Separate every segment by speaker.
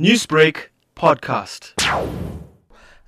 Speaker 1: Newsbreak podcast.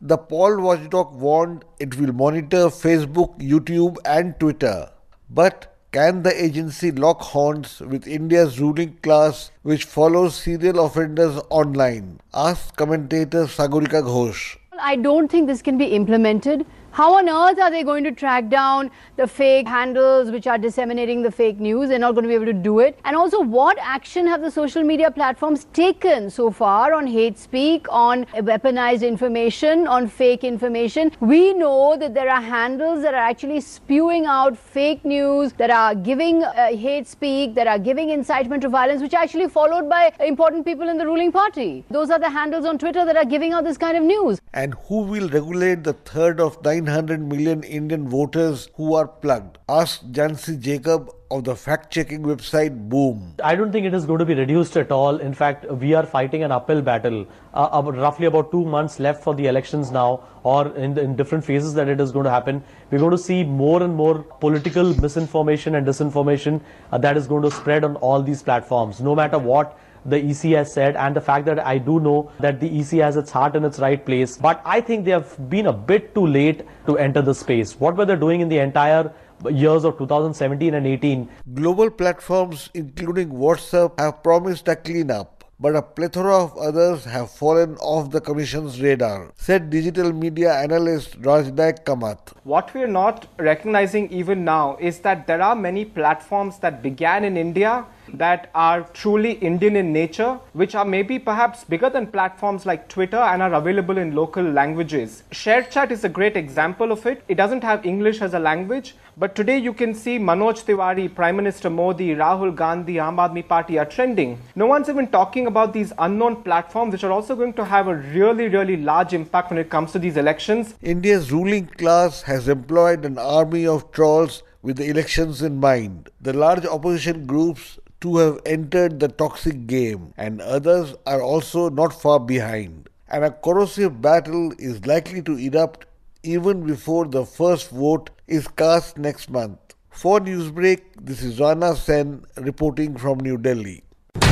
Speaker 2: The Paul watchdog warned it will monitor Facebook, YouTube, and Twitter. But can the agency lock horns with India's ruling class, which follows serial offenders online? Asked commentator Sagarika Ghose.
Speaker 3: I don't think this can be implemented. How on earth are they going to track down the fake handles which are disseminating the fake news? They're not going to be able to do it. And also, what action have the social media platforms taken so far on hate speak, on weaponized information, on fake information? We know that there are handles that are actually spewing out fake news, that are giving uh, hate speak, that are giving incitement to violence, which are actually followed by important people in the ruling party. Those are the handles on Twitter that are giving out this kind of news.
Speaker 2: And who will regulate the third of 900 million Indian voters who are plugged? Asked Jency Jacob of the fact checking website Boom.
Speaker 4: I don't think it is going to be reduced at all. In fact, we are fighting an uphill battle. Uh, about, roughly about two months left for the elections now, or in, the, in different phases that it is going to happen. We're going to see more and more political misinformation and disinformation uh, that is going to spread on all these platforms, no matter what the EC has said and the fact that I do know that the EC has its heart in its right place. But I think they have been a bit too late to enter the space. What were they doing in the entire years of 2017 and 18?
Speaker 2: Global platforms, including WhatsApp, have promised a cleanup but a plethora of others have fallen off the Commission's radar, said digital media analyst Rajneil Kamath.
Speaker 5: What we are not recognizing even now is that there are many platforms that began in India that are truly Indian in nature, which are maybe perhaps bigger than platforms like Twitter and are available in local languages. ShareChat is a great example of it. It doesn't have English as a language, but today you can see Manoj Tiwari, Prime Minister Modi, Rahul Gandhi, Aam Aadmi Party are trending. No one's even talking about these unknown platforms, which are also going to have a really, really large impact when it comes to these elections.
Speaker 2: India's ruling class has employed an army of trolls with the elections in mind. The large opposition groups to have entered the toxic game, and others are also not far behind. And a corrosive battle is likely to erupt even before the first vote is cast next month. For Newsbreak, this is Rana Senn reporting from New Delhi.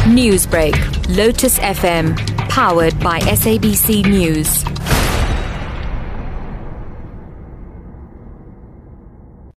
Speaker 6: Newsbreak, Lotus FM, powered by SABC News.